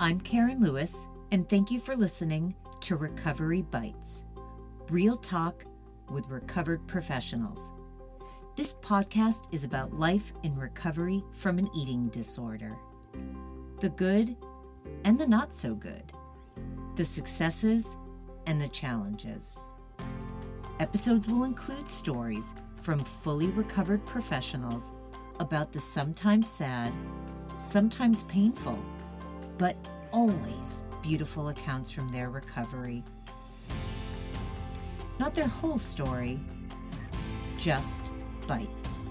I'm Karen Lewis, and thank you for listening to Recovery Bites Real Talk with Recovered Professionals. This podcast is about life in recovery from an eating disorder the good and the not so good, the successes and the challenges. Episodes will include stories from fully recovered professionals about the sometimes sad, sometimes painful, but always beautiful accounts from their recovery. Not their whole story, just bites.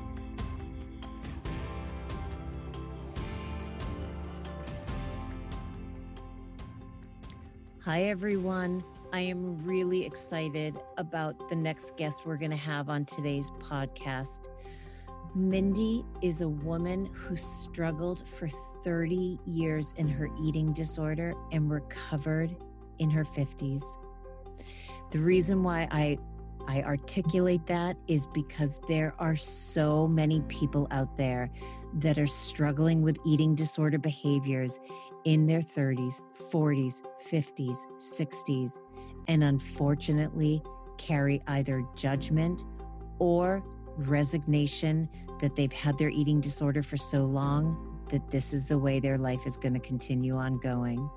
Hi, everyone. I am really excited about the next guest we're going to have on today's podcast. Mindy is a woman who struggled for 30 years in her eating disorder and recovered in her 50s. The reason why I I articulate that is because there are so many people out there that are struggling with eating disorder behaviors in their 30s, 40s, 50s, 60s, and unfortunately carry either judgment or resignation that they've had their eating disorder for so long that this is the way their life is going to continue on going.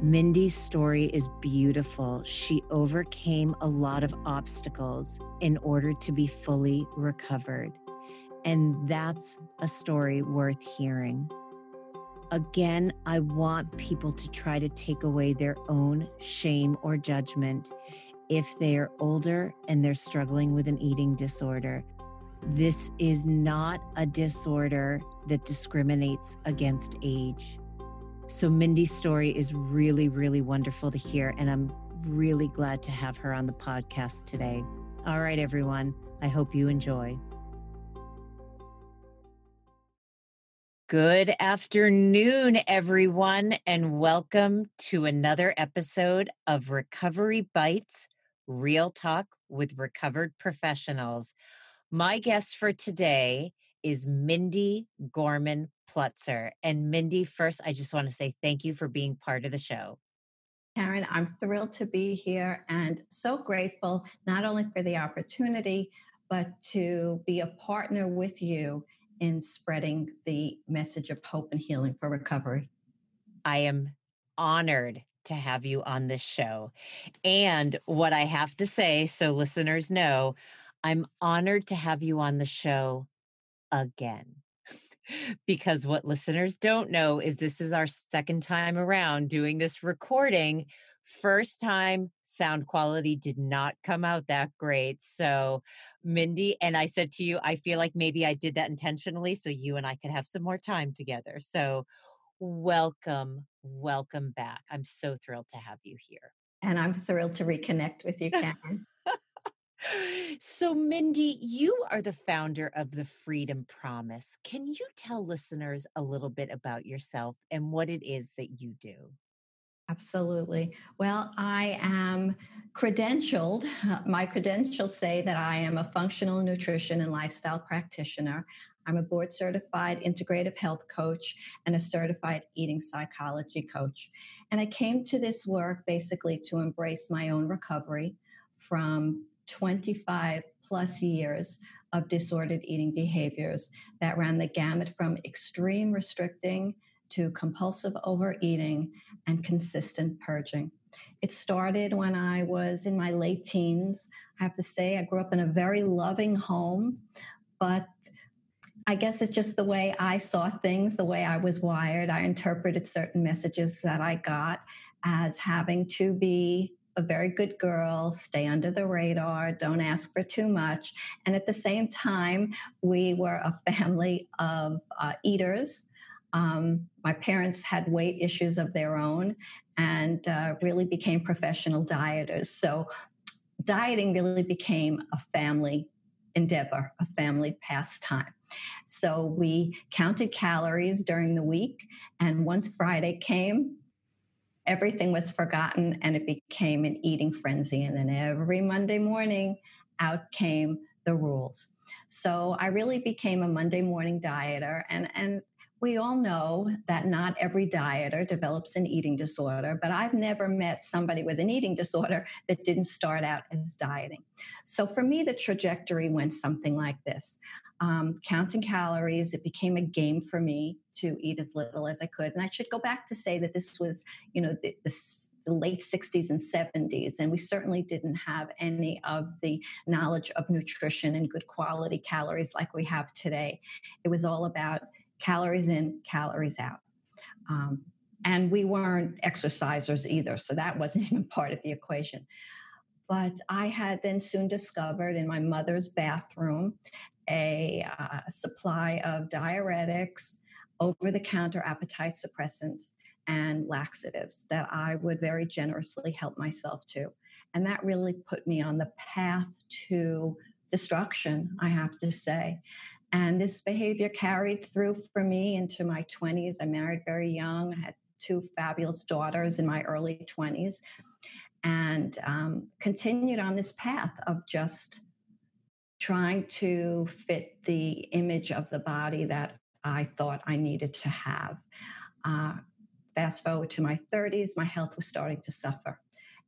Mindy's story is beautiful. She overcame a lot of obstacles in order to be fully recovered. And that's a story worth hearing. Again, I want people to try to take away their own shame or judgment if they are older and they're struggling with an eating disorder. This is not a disorder that discriminates against age. So, Mindy's story is really, really wonderful to hear, and I'm really glad to have her on the podcast today. All right, everyone, I hope you enjoy. Good afternoon, everyone, and welcome to another episode of Recovery Bites Real Talk with Recovered Professionals. My guest for today is Mindy Gorman Plutzer. And Mindy, first, I just want to say thank you for being part of the show. Karen, I'm thrilled to be here and so grateful not only for the opportunity, but to be a partner with you in spreading the message of hope and healing for recovery. I am honored to have you on this show. And what I have to say, so listeners know, I'm honored to have you on the show again. because what listeners don't know is this is our second time around doing this recording First time sound quality did not come out that great. So, Mindy, and I said to you, I feel like maybe I did that intentionally so you and I could have some more time together. So, welcome, welcome back. I'm so thrilled to have you here. And I'm thrilled to reconnect with you, Karen. So, Mindy, you are the founder of the Freedom Promise. Can you tell listeners a little bit about yourself and what it is that you do? Absolutely. Well, I am credentialed. My credentials say that I am a functional nutrition and lifestyle practitioner. I'm a board certified integrative health coach and a certified eating psychology coach. And I came to this work basically to embrace my own recovery from 25 plus years of disordered eating behaviors that ran the gamut from extreme restricting to compulsive overeating and consistent purging. It started when I was in my late teens. I have to say, I grew up in a very loving home, but I guess it's just the way I saw things, the way I was wired. I interpreted certain messages that I got as having to be a very good girl, stay under the radar, don't ask for too much. And at the same time, we were a family of uh, eaters um, my parents had weight issues of their own and uh, really became professional dieters. So, dieting really became a family endeavor, a family pastime. So, we counted calories during the week, and once Friday came, everything was forgotten and it became an eating frenzy. And then every Monday morning, out came the rules. So I really became a Monday morning dieter and, and we all know that not every dieter develops an eating disorder, but I've never met somebody with an eating disorder that didn't start out as dieting. So for me, the trajectory went something like this. Um, counting calories, it became a game for me to eat as little as I could. And I should go back to say that this was, you know, the, the, the late 60s and 70s, and we certainly didn't have any of the knowledge of nutrition and good quality calories like we have today. It was all about calories in, calories out. Um, and we weren't exercisers either, so that wasn't even part of the equation. But I had then soon discovered in my mother's bathroom a uh, supply of diuretics, over the counter appetite suppressants, and laxatives that I would very generously help myself to. And that really put me on the path to destruction, I have to say. And this behavior carried through for me into my 20s. I married very young, I had two fabulous daughters in my early 20s, and um, continued on this path of just trying to fit the image of the body that I thought I needed to have. Uh, fast forward to my 30s, my health was starting to suffer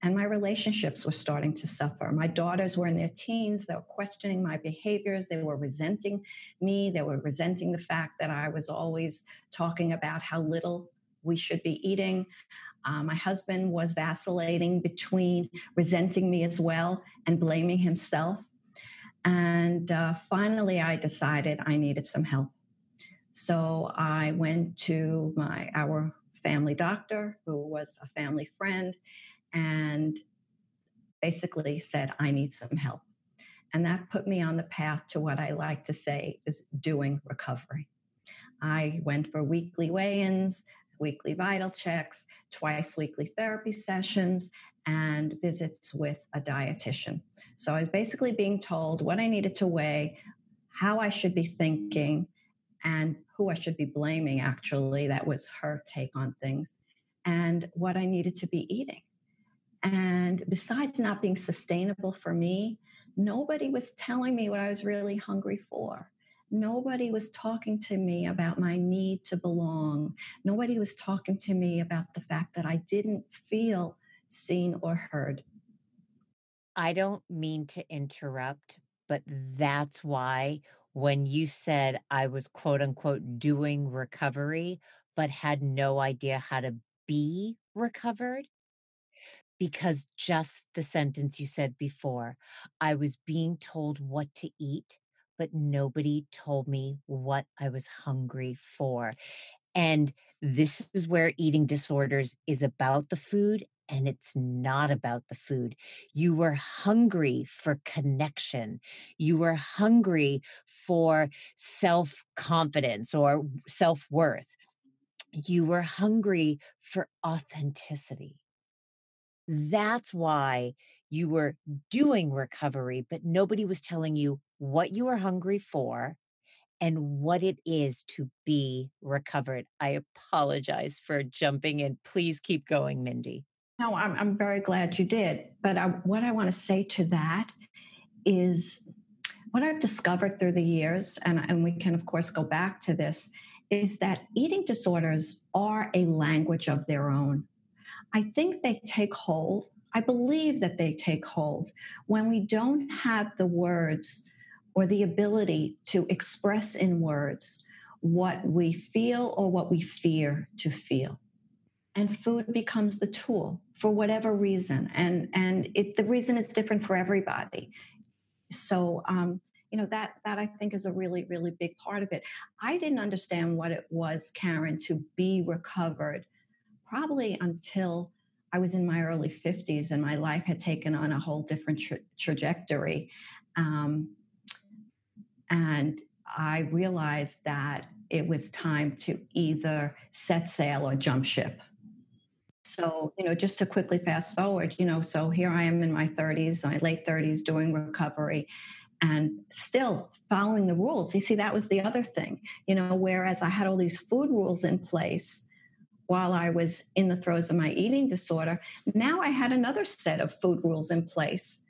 and my relationships were starting to suffer. My daughters were in their teens. They were questioning my behaviors. They were resenting me. They were resenting the fact that I was always talking about how little we should be eating. Uh, my husband was vacillating between resenting me as well and blaming himself. And uh, finally, I decided I needed some help. So I went to my our family doctor, who was a family friend, and basically said, I need some help. And that put me on the path to what I like to say is doing recovery. I went for weekly weigh ins, weekly vital checks, twice weekly therapy sessions, and visits with a dietitian. So I was basically being told what I needed to weigh, how I should be thinking, and who I should be blaming, actually. That was her take on things, and what I needed to be eating. And besides not being sustainable for me, nobody was telling me what I was really hungry for. Nobody was talking to me about my need to belong. Nobody was talking to me about the fact that I didn't feel seen or heard. I don't mean to interrupt, but that's why when you said I was quote unquote doing recovery, but had no idea how to be recovered, because just the sentence you said before, I was being told what to eat, but nobody told me what I was hungry for. And this is where eating disorders is about the food and it's not about the food. You were hungry for connection. You were hungry for self confidence or self worth. You were hungry for authenticity. That's why you were doing recovery, but nobody was telling you what you were hungry for and what it is to be recovered. I apologize for jumping in. Please keep going, Mindy. No, I'm, I'm very glad you did. But I, what I want to say to that is what I've discovered through the years, and, and we can, of course, go back to this, is that eating disorders are a language of their own. I think they take hold. I believe that they take hold when we don't have the words or the ability to express in words what we feel or what we fear to feel. And food becomes the tool for whatever reason. And, and it, the reason is different for everybody. So, um, you know that that i think is a really really big part of it i didn't understand what it was karen to be recovered probably until I was in my early 50s and my life had taken on a whole different tra- trajectory. Um, and I realized that it was time to either set sail or jump ship. So, you know, just to quickly fast forward, you know, so here I am in my 30s, my late 30s doing recovery and still following the rules. You see, that was the other thing, you know, whereas I had all these food rules in place while I was in the throes of my eating disorder. Now I had another set of food rules in place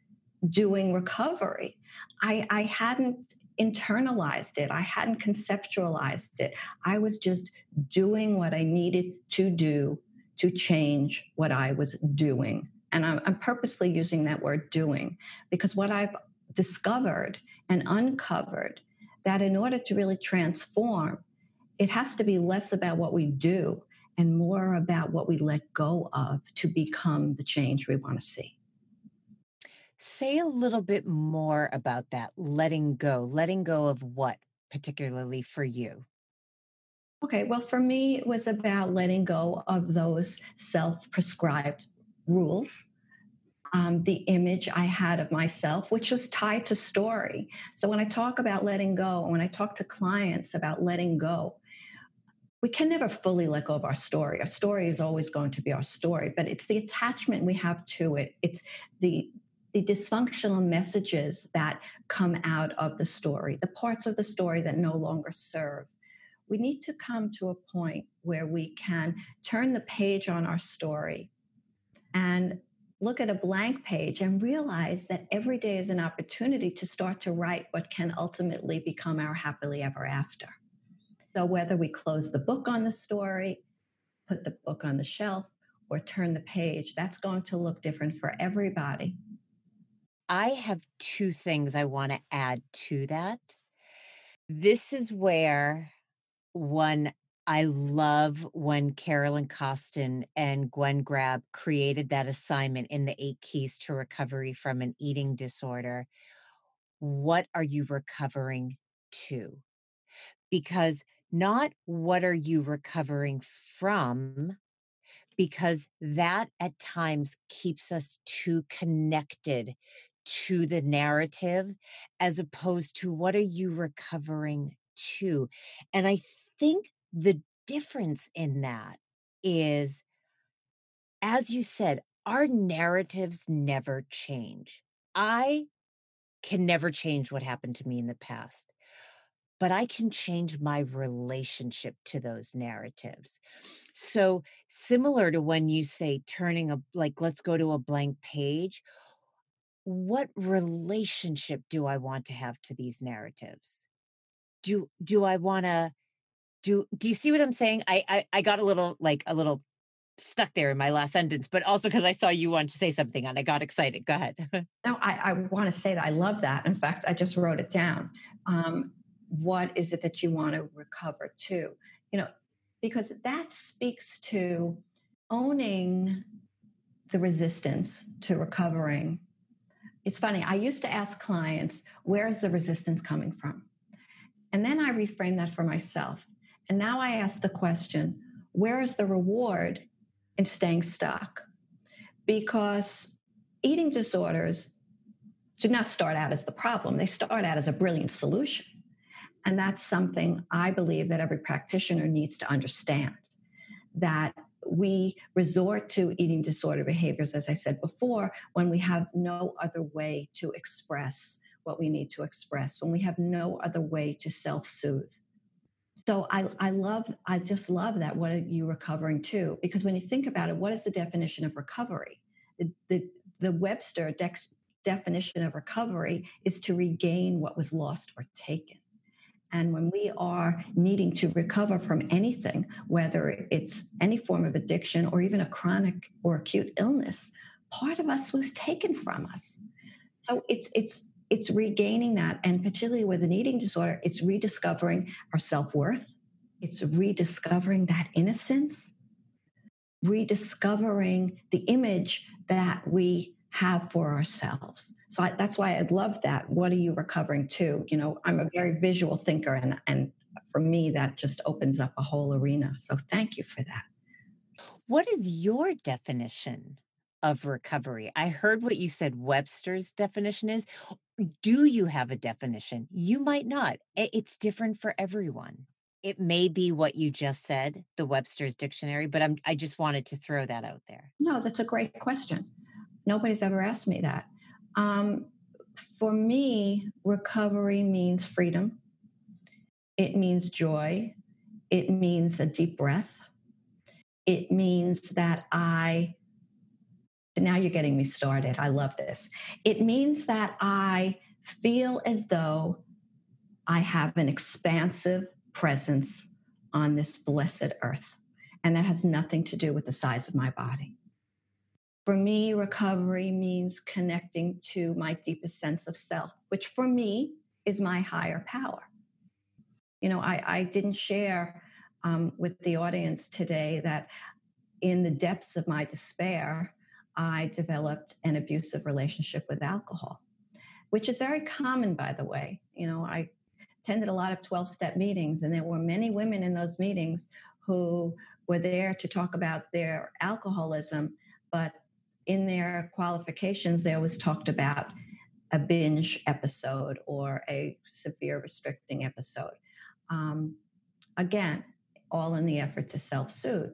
doing recovery. I, I hadn't internalized it. I hadn't conceptualized it. I was just doing what I needed to do to change what I was doing. And I'm, I'm purposely using that word doing because what I've discovered and uncovered that in order to really transform, it has to be less about what we do and more about what we let go of to become the change we want to see. Say a little bit more about that letting go. Letting go of what, particularly for you? Okay, well, for me, it was about letting go of those self prescribed rules. Um, the image I had of myself, which was tied to story. So when I talk about letting go, when I talk to clients about letting go, we can never fully let go of our story. Our story is always going to be our story, but it's the attachment we have to it. It's the the dysfunctional messages that come out of the story, the parts of the story that no longer serve. We need to come to a point where we can turn the page on our story and look at a blank page and realize that every day is an opportunity to start to write what can ultimately become our happily ever after. So, whether we close the book on the story, put the book on the shelf, or turn the page, that's going to look different for everybody. I have two things I want to add to that. This is where one I love when Carolyn Costin and Gwen Grabb created that assignment in the eight keys to recovery from an eating disorder. What are you recovering to? Because not what are you recovering from, because that at times keeps us too connected to the narrative as opposed to what are you recovering to? And I think the difference in that is, as you said, our narratives never change. I can never change what happened to me in the past, but I can change my relationship to those narratives. So, similar to when you say turning a, like, let's go to a blank page what relationship do I want to have to these narratives? Do do I want to do do you see what I'm saying? I, I I got a little like a little stuck there in my last sentence, but also because I saw you want to say something and I got excited. Go ahead. no, I, I want to say that I love that. In fact, I just wrote it down. Um, what is it that you want to recover to? You know, because that speaks to owning the resistance to recovering it's funny, I used to ask clients, where is the resistance coming from? And then I reframe that for myself. And now I ask the question, where is the reward in staying stuck? Because eating disorders do not start out as the problem, they start out as a brilliant solution. And that's something I believe that every practitioner needs to understand that we resort to eating disorder behaviors, as I said before, when we have no other way to express what we need to express, when we have no other way to self soothe. So I, I love, I just love that. What are you recovering to? Because when you think about it, what is the definition of recovery? The, the, the Webster de- definition of recovery is to regain what was lost or taken. And when we are needing to recover from anything, whether it's any form of addiction or even a chronic or acute illness, part of us was taken from us. So it's it's it's regaining that, and particularly with an eating disorder, it's rediscovering our self worth. It's rediscovering that innocence, rediscovering the image that we have for ourselves. So I, that's why I love that. What are you recovering to? You know, I'm a very visual thinker, and and for me, that just opens up a whole arena. So thank you for that. What is your definition of recovery? I heard what you said Webster's definition is. Do you have a definition? You might not. It's different for everyone. It may be what you just said, the Webster's dictionary, but I'm I just wanted to throw that out there. No, that's a great question. Nobody's ever asked me that. Um, for me, recovery means freedom. It means joy. It means a deep breath. It means that I, now you're getting me started. I love this. It means that I feel as though I have an expansive presence on this blessed earth. And that has nothing to do with the size of my body. For me, recovery means connecting to my deepest sense of self, which for me is my higher power. You know, I, I didn't share um, with the audience today that in the depths of my despair, I developed an abusive relationship with alcohol, which is very common, by the way. You know, I attended a lot of 12 step meetings, and there were many women in those meetings who were there to talk about their alcoholism, but in their qualifications, there was talked about a binge episode or a severe restricting episode. Um, again, all in the effort to self soothe.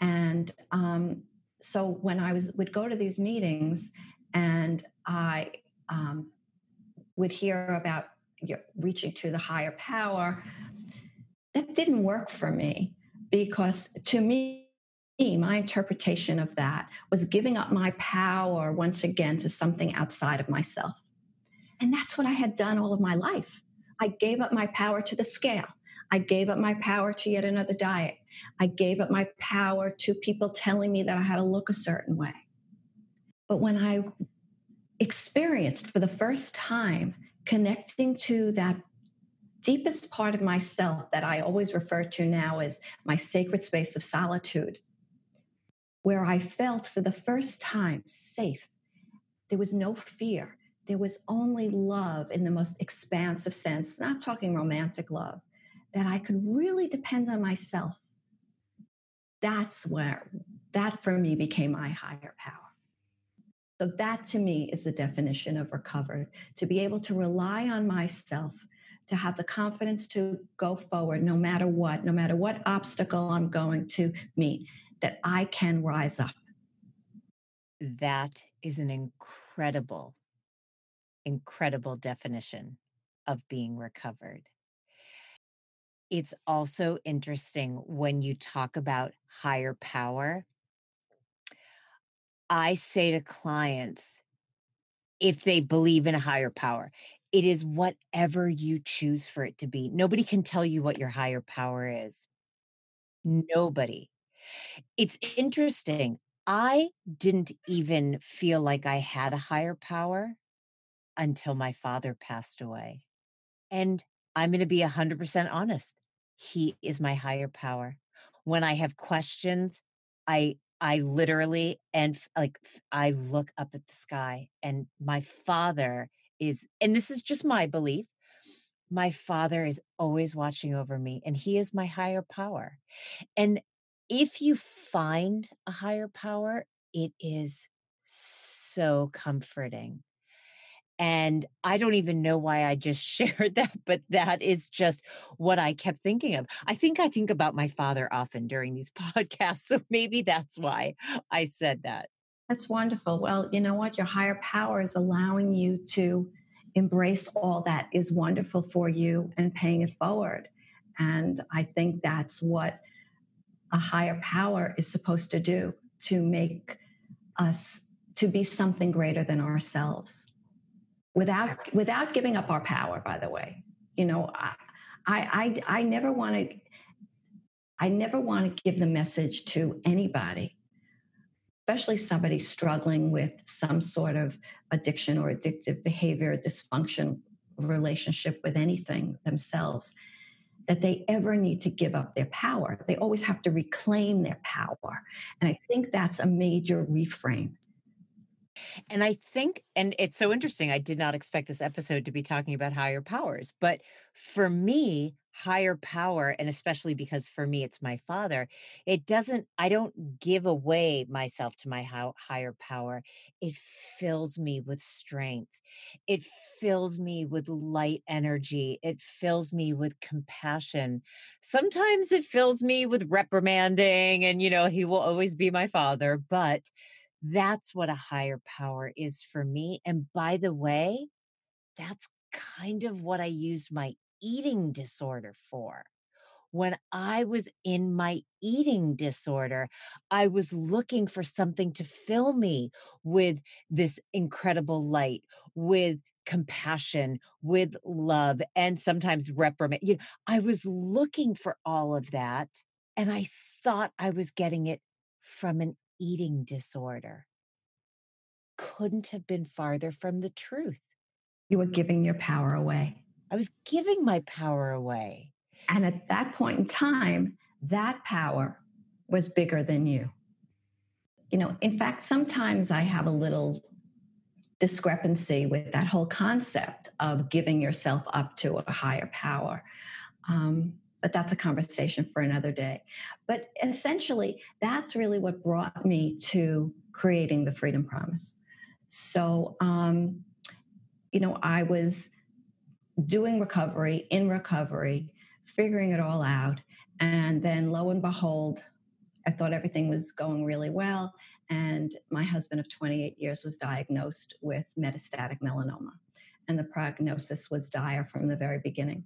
And um, so when I was would go to these meetings, and I um, would hear about reaching to the higher power, that didn't work for me because to me, my interpretation of that was giving up my power once again to something outside of myself. And that's what I had done all of my life. I gave up my power to the scale. I gave up my power to yet another diet. I gave up my power to people telling me that I had to look a certain way. But when I experienced for the first time connecting to that deepest part of myself that I always refer to now as my sacred space of solitude, where I felt for the first time safe. There was no fear. There was only love in the most expansive sense, not talking romantic love, that I could really depend on myself. That's where, that for me became my higher power. So, that to me is the definition of recovered to be able to rely on myself, to have the confidence to go forward no matter what, no matter what obstacle I'm going to meet, that I can rise up. That is an incredible, incredible definition of being recovered. It's also interesting when you talk about higher power I say to clients, if they believe in a higher power, it is whatever you choose for it to be. Nobody can tell you what your higher power is. Nobody. It's interesting. I didn't even feel like I had a higher power until my father passed away. And I'm going to be 100% honest. He is my higher power. When I have questions, I I literally and like I look up at the sky and my father is and this is just my belief my father is always watching over me and he is my higher power. And if you find a higher power it is so comforting and I don't even know why I just shared that, but that is just what I kept thinking of. I think I think about my father often during these podcasts. So maybe that's why I said that. That's wonderful. Well, you know what? Your higher power is allowing you to embrace all that is wonderful for you and paying it forward. And I think that's what a higher power is supposed to do to make us to be something greater than ourselves without without giving up our power by the way. You know i i i, I never want to i never want to give the message to anybody especially somebody struggling with some sort of addiction or addictive behavior dysfunction relationship with anything themselves that they ever need to give up their power. They always have to reclaim their power. And i think that's a major reframe and I think, and it's so interesting, I did not expect this episode to be talking about higher powers. But for me, higher power, and especially because for me, it's my father, it doesn't, I don't give away myself to my higher power. It fills me with strength. It fills me with light energy. It fills me with compassion. Sometimes it fills me with reprimanding, and, you know, he will always be my father. But that's what a higher power is for me. And by the way, that's kind of what I used my eating disorder for. When I was in my eating disorder, I was looking for something to fill me with this incredible light, with compassion, with love, and sometimes reprimand. You know, I was looking for all of that. And I thought I was getting it from an eating disorder. Couldn't have been farther from the truth. You were giving your power away. I was giving my power away. And at that point in time, that power was bigger than you. You know, in fact, sometimes I have a little discrepancy with that whole concept of giving yourself up to a higher power. Um, but that's a conversation for another day. But essentially, that's really what brought me to creating the Freedom Promise. So, um, you know, I was doing recovery, in recovery, figuring it all out. And then lo and behold, I thought everything was going really well. And my husband of 28 years was diagnosed with metastatic melanoma. And the prognosis was dire from the very beginning.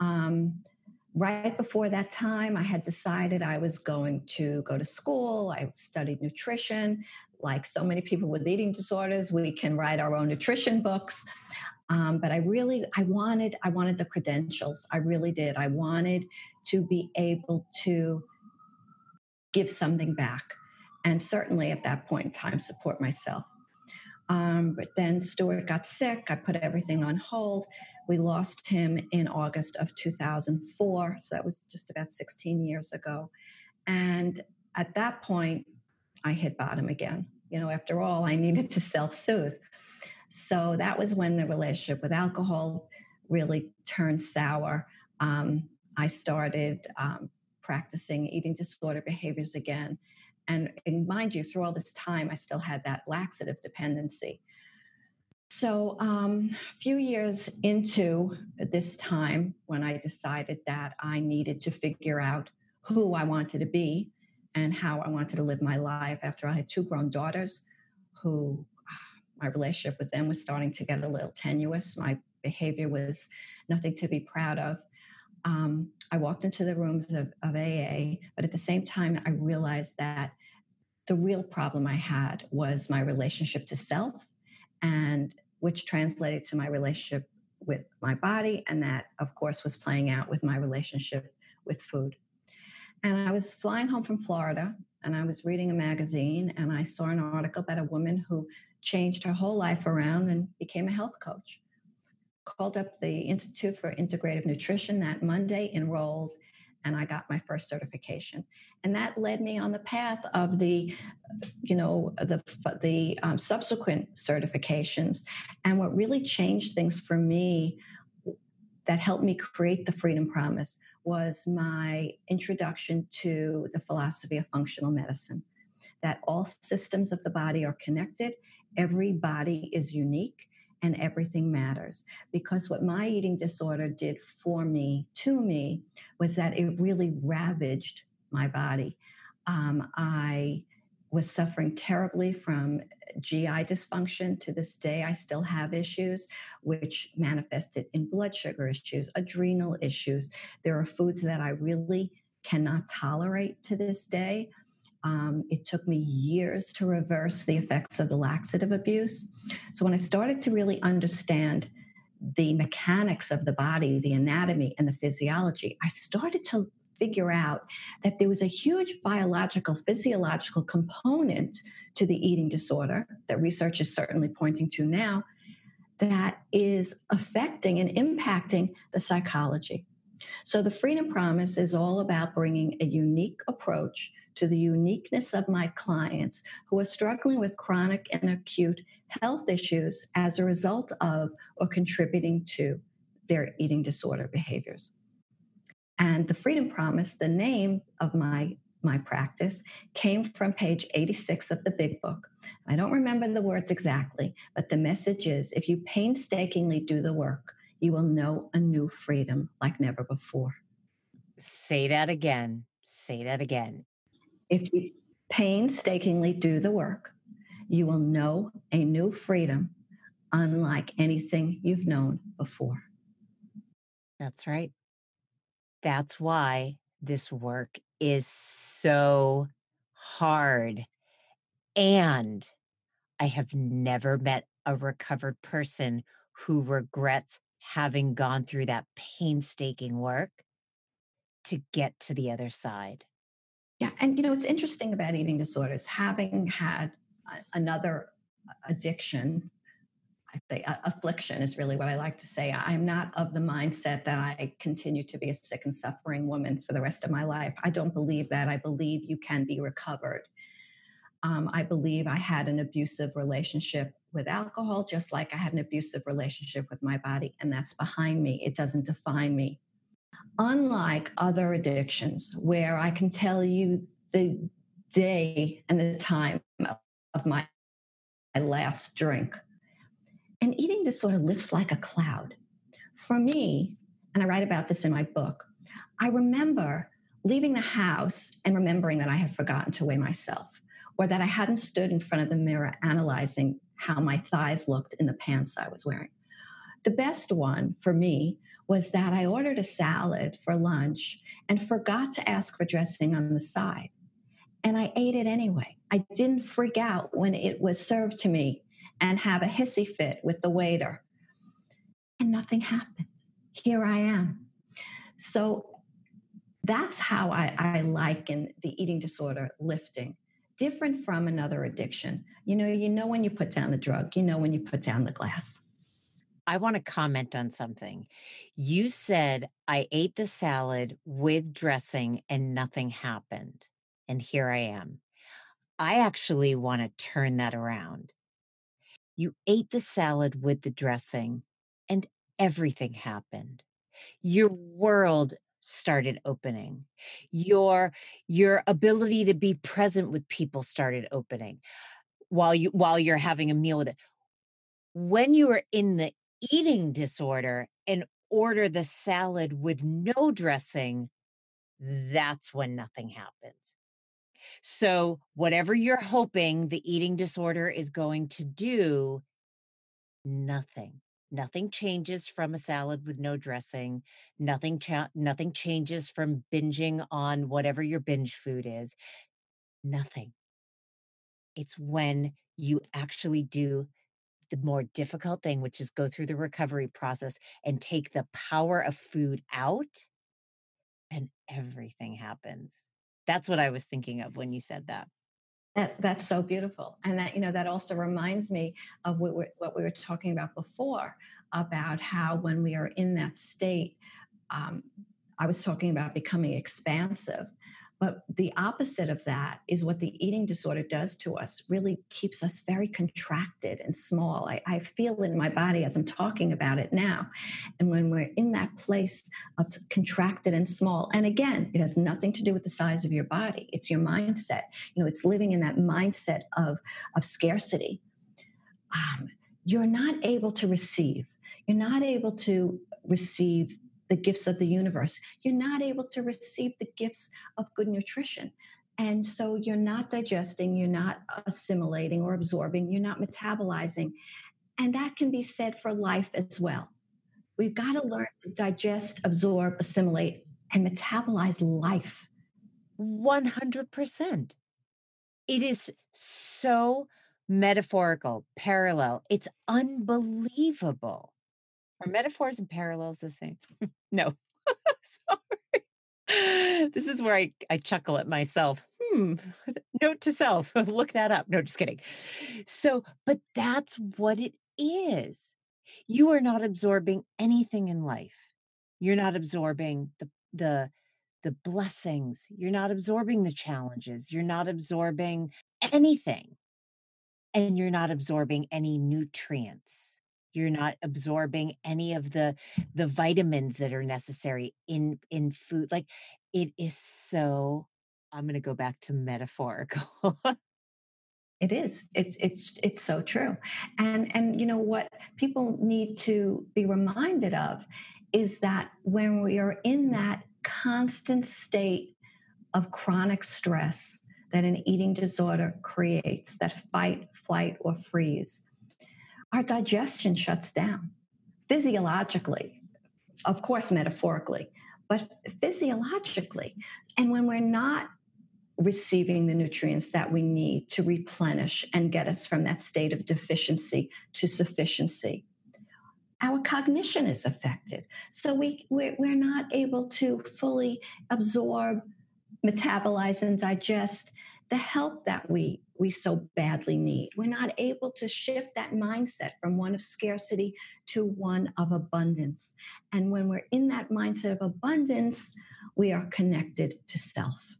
Um, right before that time, I had decided I was going to go to school. I studied nutrition. Like so many people with eating disorders, we can write our own nutrition books. Um, but I really, I wanted, I wanted the credentials. I really did. I wanted to be able to give something back, and certainly at that point in time, support myself. Um, but then Stuart got sick. I put everything on hold. We lost him in August of 2004. So that was just about 16 years ago. And at that point, I hit bottom again. You know, after all, I needed to self soothe. So that was when the relationship with alcohol really turned sour. Um, I started um, practicing eating disorder behaviors again. And, and mind you, through all this time, I still had that laxative dependency. So, um, a few years into this time, when I decided that I needed to figure out who I wanted to be and how I wanted to live my life after I had two grown daughters who my relationship with them was starting to get a little tenuous. My behavior was nothing to be proud of. Um, I walked into the rooms of, of AA, but at the same time, I realized that the real problem I had was my relationship to self and which translated to my relationship with my body. And that, of course, was playing out with my relationship with food. And I was flying home from Florida and I was reading a magazine and I saw an article about a woman who changed her whole life around and became a health coach. Called up the Institute for Integrative Nutrition that Monday, enrolled, and I got my first certification. And that led me on the path of the, you know, the the um, subsequent certifications. And what really changed things for me, that helped me create the Freedom Promise, was my introduction to the philosophy of functional medicine. That all systems of the body are connected, every body is unique, and everything matters. Because what my eating disorder did for me, to me, was that it really ravaged my body. Um, I was suffering terribly from GI dysfunction. To this day, I still have issues which manifested in blood sugar issues, adrenal issues. There are foods that I really cannot tolerate to this day. Um, it took me years to reverse the effects of the laxative abuse. So when I started to really understand the mechanics of the body, the anatomy, and the physiology, I started to figure out that there was a huge biological, physiological component to the eating disorder that research is certainly pointing to now that is affecting and impacting the psychology. So, the Freedom Promise is all about bringing a unique approach to the uniqueness of my clients who are struggling with chronic and acute health issues as a result of or contributing to their eating disorder behaviors. And the Freedom Promise, the name of my my practice came from page 86 of the big book. I don't remember the words exactly, but the message is if you painstakingly do the work, you will know a new freedom like never before. Say that again. Say that again. If you painstakingly do the work, you will know a new freedom unlike anything you've known before. That's right. That's why this work is so hard. And I have never met a recovered person who regrets having gone through that painstaking work to get to the other side. Yeah. And, you know, it's interesting about eating disorders, having had another addiction I say affliction is really what I like to say. I'm not of the mindset that I continue to be a sick and suffering woman for the rest of my life. I don't believe that. I believe you can be recovered. Um, I believe I had an abusive relationship with alcohol, just like I had an abusive relationship with my body, and that's behind me. It doesn't define me. Unlike other addictions, where I can tell you the day and the time of my last drink an eating disorder lifts like a cloud. For me, and I write about this in my book, I remember leaving the house and remembering that I had forgotten to weigh myself, or that I hadn't stood in front of the mirror analyzing how my thighs looked in the pants I was wearing. The best one for me was that I ordered a salad for lunch and forgot to ask for dressing on the side. And I ate it anyway. I didn't freak out when it was served to me and have a hissy fit with the waiter. And nothing happened. Here I am. So that's how I, I liken the eating disorder lifting, different from another addiction. You know, you know when you put down the drug, you know when you put down the glass. I want to comment on something. You said I ate the salad with dressing and nothing happened. And here I am. I actually want to turn that around. You ate the salad with the dressing, and everything happened. Your world started opening. Your your ability to be present with people started opening while you while you're having a meal with it. When you are in the eating disorder and order the salad with no dressing, that's when nothing happens. So, whatever you're hoping the eating disorder is going to do, nothing. Nothing changes from a salad with no dressing. Nothing cha- nothing changes from binging on whatever your binge food is. Nothing. It's when you actually do the more difficult thing, which is go through the recovery process and take the power of food out, and everything happens. That's what I was thinking of when you said that. That, that's so beautiful. And that, you know, that also reminds me of what, we what we were talking about before about how when we are in that state, um, I was talking about becoming expansive. But the opposite of that is what the eating disorder does to us, really keeps us very contracted and small. I, I, feel in my body as I'm talking about it now. And when we're in that place of contracted and small, and again, it has nothing to do with the size of your body, it's your mindset. You know, it's living in that mindset of, of scarcity. Um, you're not able to receive. You're not able to receive the gifts of the universe. You're not able to receive the gifts of good nutrition. And so you're not digesting, you're not assimilating or absorbing, you're not metabolizing. And that can be said for life as well. We've got to learn to digest, absorb, assimilate, and metabolize life. 100%. It is so metaphorical, parallel. It's unbelievable. Are metaphors and parallels the same? no. Sorry. This is where I, I chuckle at myself. Hmm. Note to self. Look that up. No, just kidding. So, but that's what it is. You are not absorbing anything in life. You're not absorbing the the the blessings. You're not absorbing the challenges. You're not absorbing anything. And you're not absorbing any nutrients you're not absorbing any of the the vitamins that are necessary in in food like it is so i'm going to go back to metaphorical. It is it's it's it's so true and and you know what people need to be reminded of is that when we are in that constant state of chronic stress that an eating disorder creates that fight flight or freeze our digestion shuts down physiologically, of course, metaphorically, but physiologically. And when we're not receiving the nutrients that we need to replenish and get us from that state of deficiency to sufficiency, our cognition is affected. So we, we're, we're not able to fully absorb, metabolize, and digest the help that we, we so badly need. We're not able to shift that mindset from one of scarcity to one of abundance. And when we're in that mindset of abundance, we are connected to self.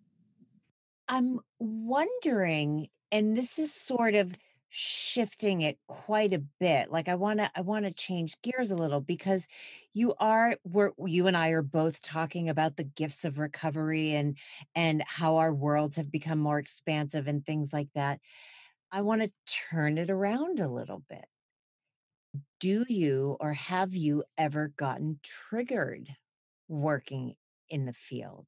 I'm wondering, and this is sort of shifting it quite a bit like i want to i want to change gears a little because you are we're you and i are both talking about the gifts of recovery and and how our worlds have become more expansive and things like that. I want to turn it around a little bit. Do you or have you ever gotten triggered working in the field?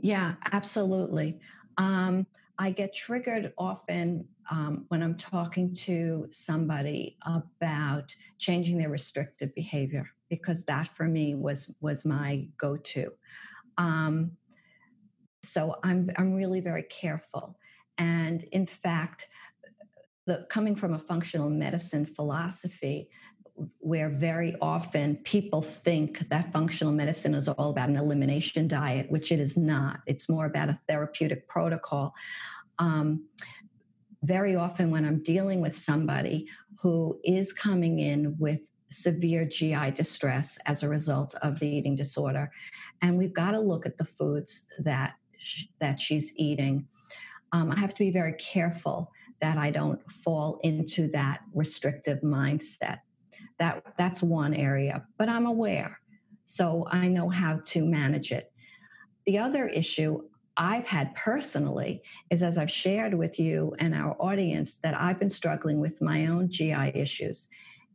Yeah absolutely. Um I get triggered often um, when I'm talking to somebody about changing their restrictive behavior because that for me was was my go-to. Um, so I'm I'm really very careful, and in fact, the coming from a functional medicine philosophy, where very often people think that functional medicine is all about an elimination diet, which it is not. It's more about a therapeutic protocol. Um, very often, when I'm dealing with somebody who is coming in with severe GI distress as a result of the eating disorder, and we've got to look at the foods that sh- that she's eating. Um, I have to be very careful that I don't fall into that restrictive mindset that that's one area, but I'm aware. So I know how to manage it. The other issue I've had personally is as I've shared with you and our audience that I've been struggling with my own GI issues.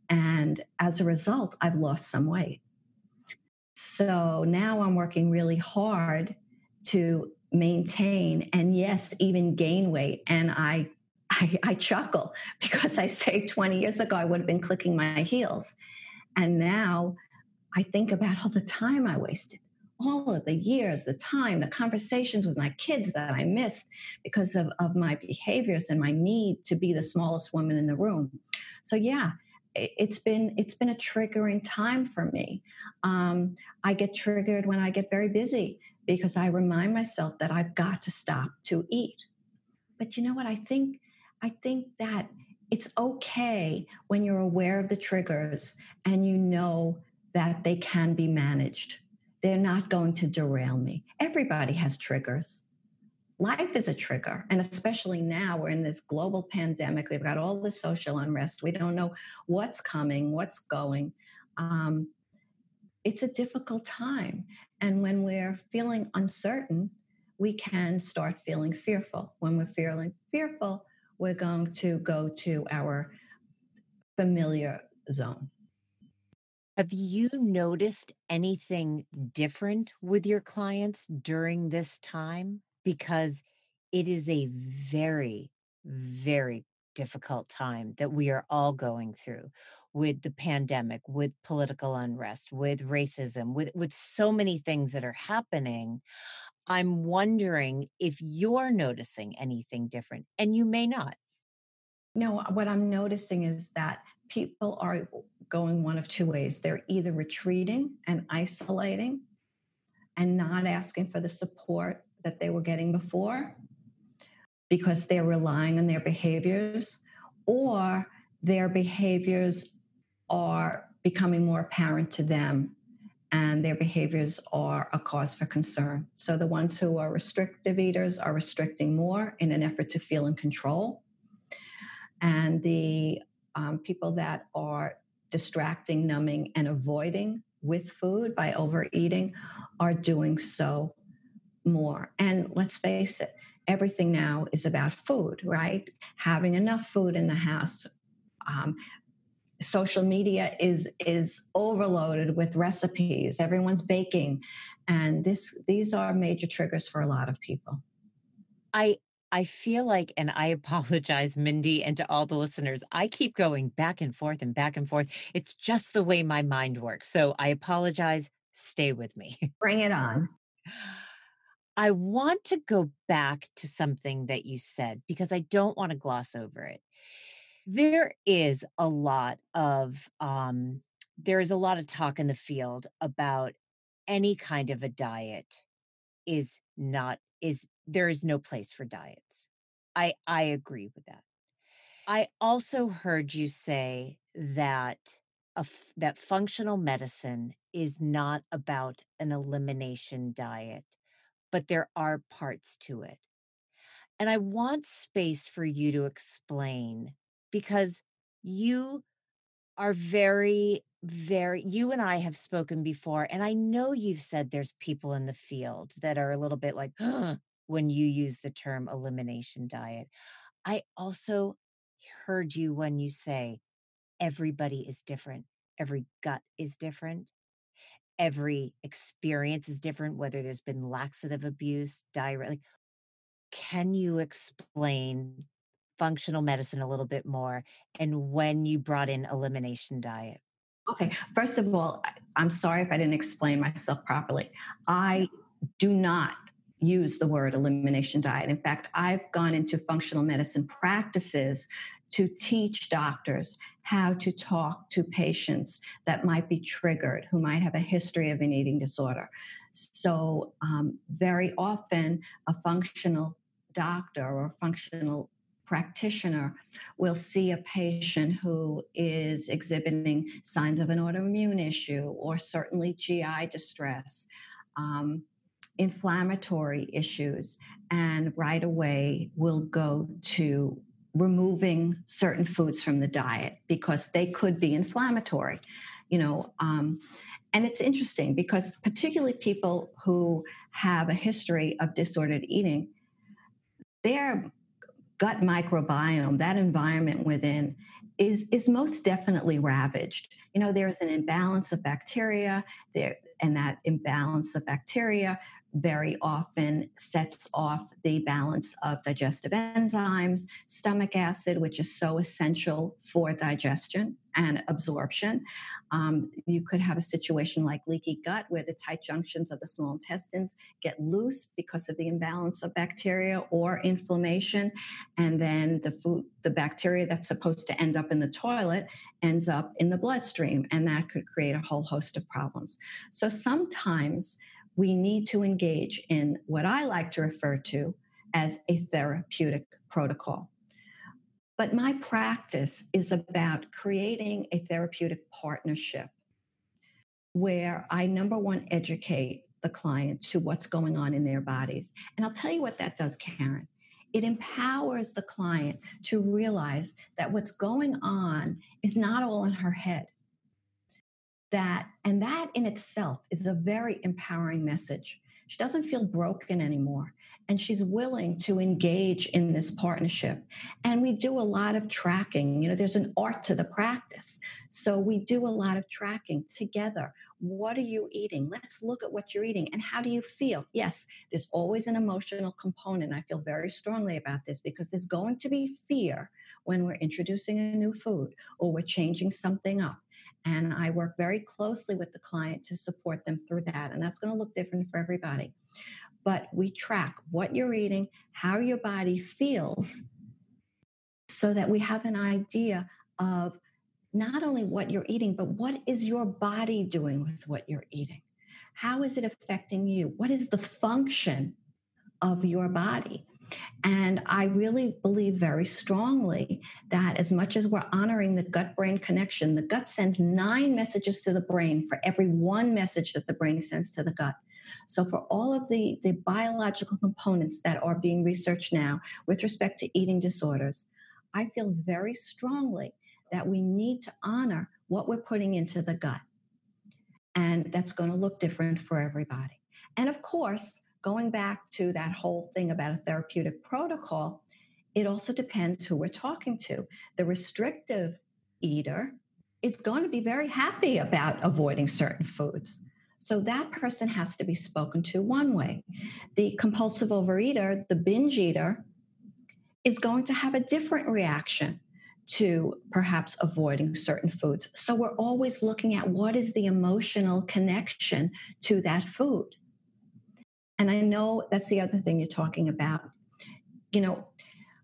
And as a result, I've lost some weight. So now I'm working really hard to maintain and yes, even gain weight. And I I, I chuckle because I say 20 years ago I would have been clicking my heels. And now I think about all the time I wasted, all of the years, the time, the conversations with my kids that I missed because of, of my behaviors and my need to be the smallest woman in the room. So yeah, it's been it's been a triggering time for me. Um, I get triggered when I get very busy because I remind myself that I've got to stop to eat. But you know what? I think I think that it's okay when you're aware of the triggers and you know that they can be managed. They're not going to derail me. Everybody has triggers. Life is a trigger. And especially now, we're in this global pandemic. We've got all this social unrest. We don't know what's coming, what's going. Um, it's a difficult time. And when we're feeling uncertain, we can start feeling fearful. When we're feeling fearful, we're going to go to our familiar zone. Have you noticed anything different with your clients during this time? Because it is a very, very difficult time that we are all going through with the pandemic, with political unrest, with racism, with, with so many things that are happening. I'm wondering if you're noticing anything different, and you may not. No, what I'm noticing is that people are going one of two ways. They're either retreating and isolating and not asking for the support that they were getting before because they're relying on their behaviors, or their behaviors are becoming more apparent to them and their behaviors are a cause for concern. So the ones who are restrictive eaters are restricting more in an effort to feel in control. And the um, people that are distracting, numbing, and avoiding with food by overeating are doing so more. And let's face it, everything now is about food, right? Having enough food in the house, um, social media is is overloaded with recipes everyone's baking and this these are major triggers for a lot of people i i feel like and i apologize mindy and to all the listeners i keep going back and forth and back and forth. It's just the way my mind works. So i apologize. Stay with me. Bring it on. I want to go back to something that you said because i don't want to gloss over it. There is a lot of um, there is a lot of talk in the field about any kind of a diet is not is there is no place for diets. I I agree with that. I also heard you say that a that functional medicine is not about an elimination diet, but there are parts to it. And I want space for you to explain because you are very very you and I have spoken before and I know you've said there's people in the field that are a little bit like when you use the term elimination diet. I also heard you when you say everybody is different. Every gut is different. Every experience is different, whether there's been laxative abuse, diarrhea. Like, can you explain functional medicine a little bit more and when you brought in elimination diet? Okay, first of all, I'm sorry if I didn't explain myself properly. I do not use the word elimination diet. In fact, I've gone into functional medicine practices to teach doctors how to talk to patients that might be triggered, who might have a history of an eating disorder. So, um, very often, a functional doctor or functional practitioner will see a patient who is exhibiting signs of an autoimmune issue or certainly GI distress, um, inflammatory issues, and right away will go to removing certain foods from the diet because they could be inflammatory. You know, um, and it's interesting because particularly people who have a history of disordered eating, their gut microbiome, that environment within, is, is most definitely ravaged. You know, there's an imbalance of bacteria there, and that imbalance of bacteria very often sets off the balance of digestive enzymes, stomach acid, which is so essential for digestion and absorption. Um, you could have a situation like leaky gut where the tight junctions of the small intestines get loose because of the imbalance of bacteria or inflammation. And then the food, the bacteria that's supposed to end up in the toilet ends up in the bloodstream. And that could create a whole host of problems. So sometimes we need to engage in what I like to refer to as a therapeutic protocol. But my practice is about creating a therapeutic partnership where I, number one, educate the client to what's going on in their bodies. And I'll tell you what that does, Karen. It empowers the client to realize that what's going on is not all in her head that and that in itself is a very empowering message. She doesn't feel broken anymore and she's willing to engage in this partnership. And we do a lot of tracking you know there's an art to the practice. So we do a lot of tracking together. What are you eating? Let's look at what you're eating and how do you feel? Yes there's always an emotional component. I feel very strongly about this because there's going to be fear when we're introducing a new food or we're changing something up and I work very closely with the client to support them through that. And that's going to look different for everybody. But we track what you're eating, how your body feels, so that we have an idea of not only what you're eating, but what is your body doing with what you're eating? How is it affecting you? What is the function of your body? And I really believe very strongly that as much as we're honoring the gut brain connection, the gut sends nine messages to the brain for every one message that the brain sends to the gut. So, for all of the, the biological components that are being researched now with respect to eating disorders, I feel very strongly that we need to honor what we're putting into the gut. And that's going to look different for everybody. And of course, going back to that whole thing about a therapeutic protocol, it also depends who we're talking to. The restrictive eater is going to be very happy about avoiding certain foods. So that person has to be spoken to one way. The compulsive overeater, the binge eater, is going to have a different reaction to perhaps avoiding certain foods. So we're always looking at what is the emotional connection to that food. And I know that's the other thing you're talking about. You know,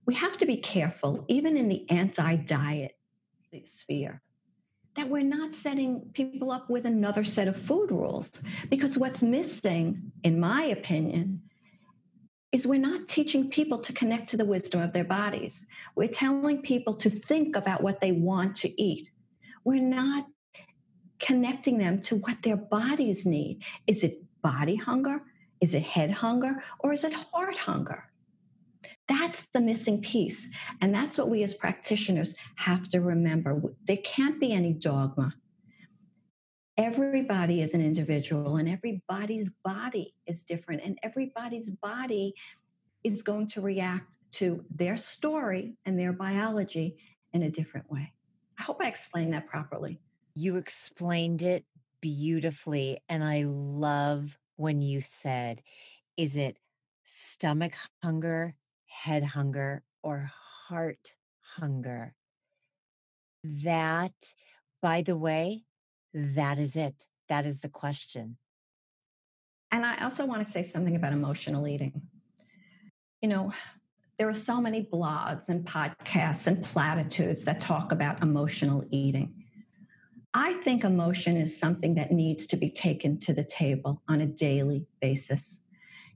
we have to be careful, even in the anti diet sphere, that we're not setting people up with another set of food rules. Because what's missing, in my opinion, is we're not teaching people to connect to the wisdom of their bodies. We're telling people to think about what they want to eat. We're not connecting them to what their bodies need. Is it body hunger? Is it head hunger? Or is it heart hunger? That's the missing piece. And that's what we as practitioners have to remember. There can't be any dogma. Everybody is an individual, and everybody's body is different, and everybody's body is going to react to their story and their biology in a different way. I hope I explained that properly. You explained it beautifully. And I love when you said, is it stomach hunger head hunger or heart hunger. That, by the way, that is it. That is the question. And I also want to say something about emotional eating. You know, there are so many blogs and podcasts and platitudes that talk about emotional eating. I think emotion is something that needs to be taken to the table on a daily basis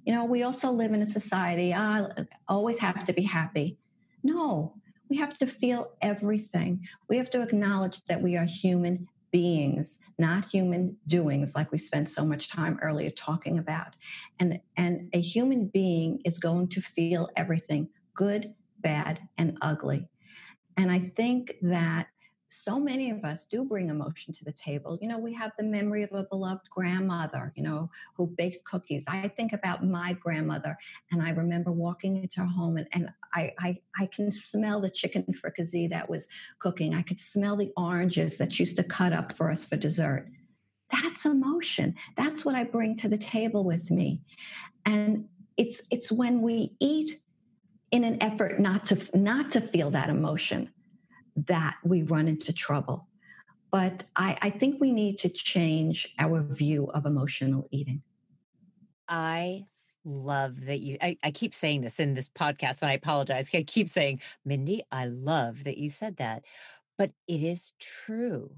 you know, we also live in a society, I uh, always have to be happy. No, we have to feel everything. We have to acknowledge that we are human beings, not human doings, like we spent so much time earlier talking about. And, and a human being is going to feel everything good, bad, and ugly. And I think that so many of us do bring emotion to the table. You know, we have the memory of a beloved grandmother, you know, who baked cookies. I think about my grandmother and I remember walking into her home and, and I, I, I can smell the chicken fricassee that was cooking. I could smell the oranges that she used to cut up for us for dessert. That's emotion. That's what I bring to the table with me. And it's it's when we eat in an effort not to not to feel that emotion that we run into trouble. But I, I think we need to change our view of emotional eating. I love that you I, I, keep saying this in this podcast and i apologize i keep saying mindy i love that you said that but it is true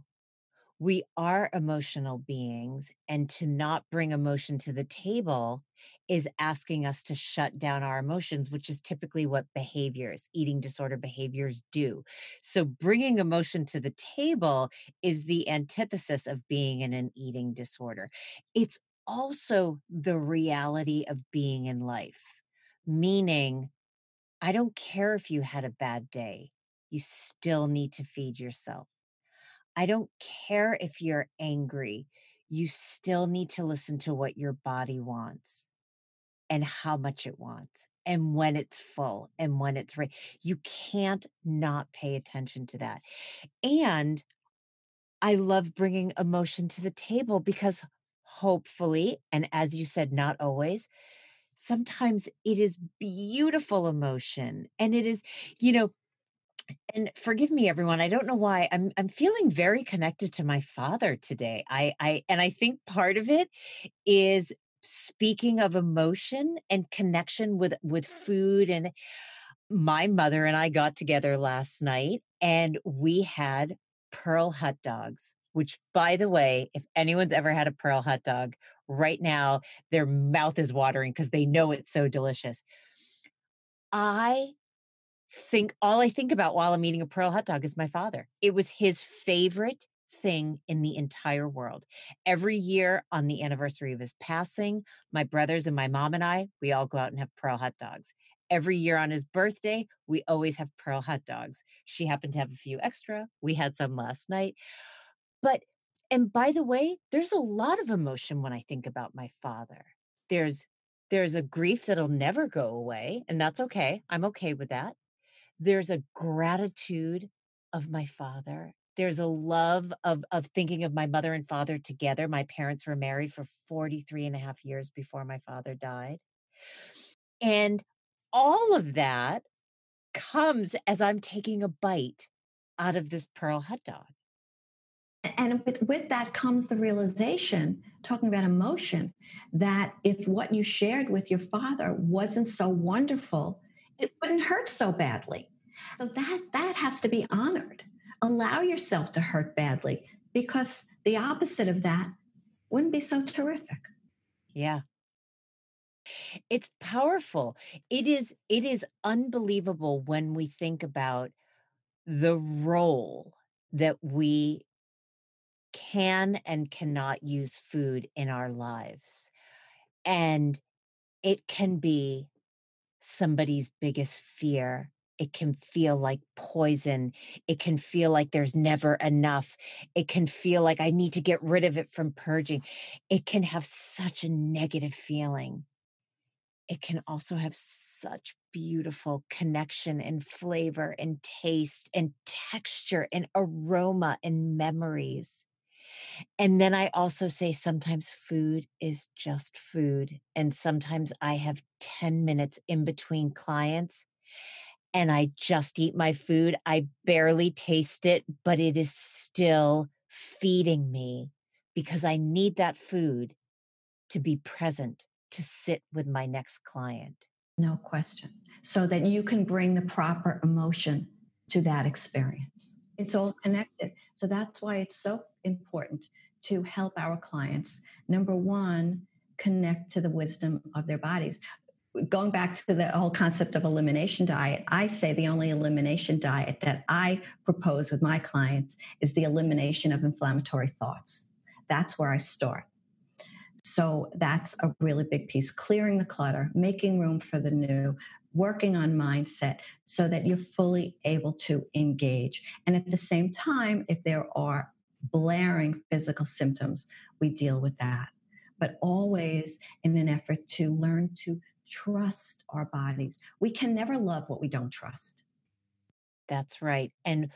we are emotional beings and to not bring emotion to the table is asking us to shut down our emotions, which is typically what behaviors, eating disorder behaviors do. So, bringing emotion to the table is the antithesis of being in an eating disorder. It's also the reality of being in life, meaning, I don't care if you had a bad day, you still need to feed yourself. I don't care if you're angry, you still need to listen to what your body wants and how much it wants and when it's full and when it's right. You can't not pay attention to that. And I love bringing emotion to the table because hopefully, and as you said, not always, sometimes it is beautiful emotion. And it is, you know, and forgive me everyone i don't know why i'm i'm feeling very connected to my father today i i and i think part of it is speaking of emotion and connection with with food and my mother and I got together last night and we had pearl hot dogs which by the way if anyone's ever had a pearl hot dog right now their mouth is watering because they know it's so delicious. I think all i think about while i'm eating a pearl hot dog is my father. It was his favorite thing in the entire world. Every year on the anniversary of his passing, my brothers and my mom and I, we all go out and have Pearl hot dogs. Every year on his birthday, we always have Pearl hot dogs. She happened to have a few extra. We had some last night. But, and by the way, there's a lot of emotion when I think about my father. There's, there's a grief that'll never go away, and that's okay. I'm okay with that. There's a gratitude of my father there's a love of of thinking of my mother and father together. My parents were married for 43 and a half years before my father died. And all of that comes as i'm taking a bite out of this pearl hot dog. And with, with that comes the realization talking about emotion that if what you shared with your father wasn't so wonderful it wouldn't hurt so badly. So that that has to be honored allow yourself to hurt badly because the opposite of that wouldn't be so terrific. Yeah. It's powerful. It is it is unbelievable when we think about the role that we can and cannot use food in our lives. And it can be somebody's biggest fear. It can feel like poison. It can feel like there's never enough. It can feel like I need to get rid of it from purging. It can have such a negative feeling. It can also have such beautiful connection and flavor and taste and texture and aroma and memories. And then I also say sometimes food is just food. And sometimes I have 10 minutes in between clients and I just eat my food. I barely taste it, but it is still feeding me because I need that food to be present to sit with my next client. No question. So that you can bring the proper emotion to that experience. It's all connected. So that's why it's so important to help our clients. Number one, connect to the wisdom of their bodies. Going back to the whole concept of elimination diet, I say the only elimination diet that I propose with my clients is the elimination of inflammatory thoughts. That's where I start. So that's a really big piece clearing the clutter, making room for the new, working on mindset so that you're fully able to engage. And at the same time, if there are blaring physical symptoms, we deal with that. But always in an effort to learn to trust our bodies. We can never love what we don't trust. That's right. And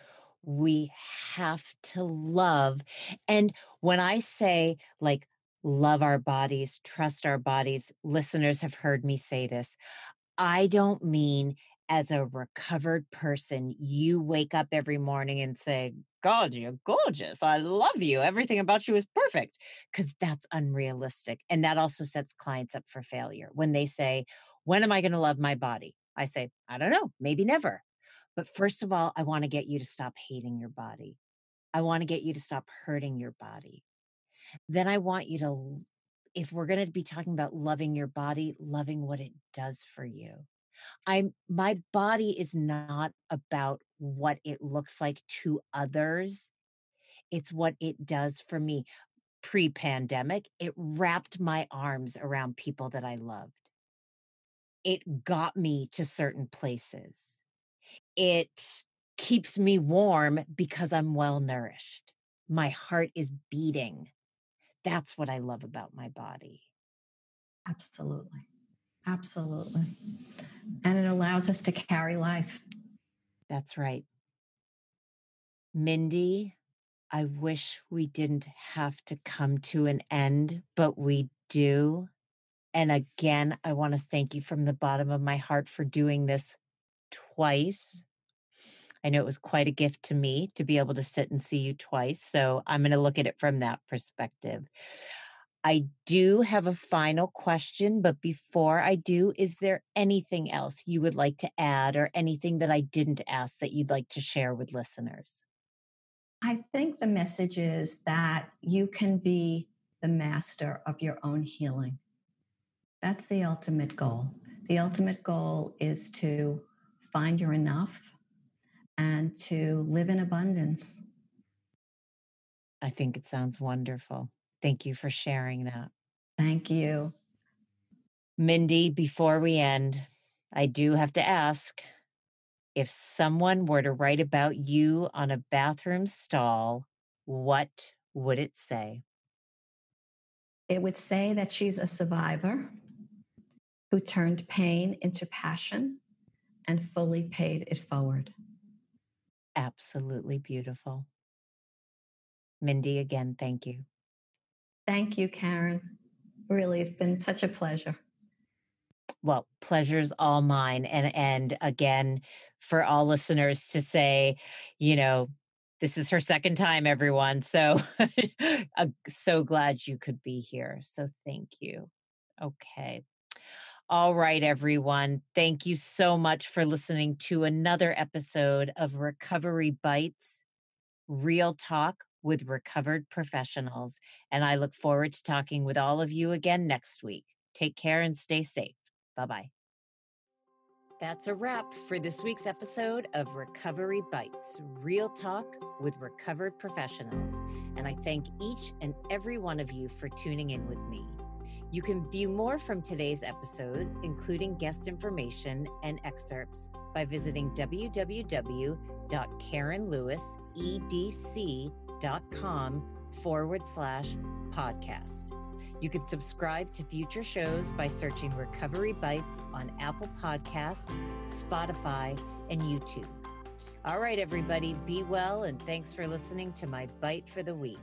we have to love. And when I say, like, love our bodies, trust our bodies, listeners have heard me say this. I don't mean as a recovered person, you wake up every morning and say, God, you're gorgeous. I love you. Everything about you is perfect. Because that's unrealistic. And that also sets clients up for failure. When they say, When am I going to love my body? I say, I don't know, maybe never. But first of all, I want to get you to stop hating your body. I want to get you to stop hurting your body. Then I want you to, if we're going to be talking about loving your body, loving what it does for you I'm my body is not about what it looks like to others. It's what it does for me. Pre-pandemic, it wrapped my arms around people that I loved. It got me to certain places. It keeps me warm because I'm well nourished. My heart is beating. That's what I love about my body. Absolutely. Absolutely. And it allows us to carry life. That's right. Mindy, I wish we didn't have to come to an end, but we do. And again, I want to thank you from the bottom of my heart for doing this twice. I know it was quite a gift to me to be able to sit and see you twice. So I'm going to look at it from that perspective. I do have a final question, but before I do, is there anything else you would like to add or anything that I didn't ask that you'd like to share with listeners? I think the message is that you can be the master of your own healing. That's the ultimate goal. The ultimate goal is to find your enough and to live in abundance. I think it sounds wonderful. Thank you for sharing that. Thank you. Mindy, before we end, I do have to ask if someone were to write about you on a bathroom stall, what would it say? It would say that she's a survivor who turned pain into passion and fully paid it forward. Absolutely beautiful. Mindy, again, thank you. Thank you, Karen. Really, it's been such a pleasure. Well, pleasure's all mine. And and again, for all listeners to say, you know, this is her second time, everyone. So I'm so glad you could be here. So thank you. Okay. All right, everyone. Thank you so much for listening to another episode of Recovery Bites. Real Talk with Recovered Professionals. And I look forward to talking with all of you again next week. Take care and stay safe. Bye bye. That's a wrap for this week's episode of Recovery Bites Real Talk with Recovered Professionals. And I thank each and every one of you for tuning in with me. You can view more from today's episode, including guest information and excerpts, by visiting www.karenlewisedc.com com forward slash podcast. You can subscribe to future shows by searching Recovery Bites on Apple Podcasts, Spotify, and YouTube. All right, everybody, be well, and thanks for listening to my bite for the week.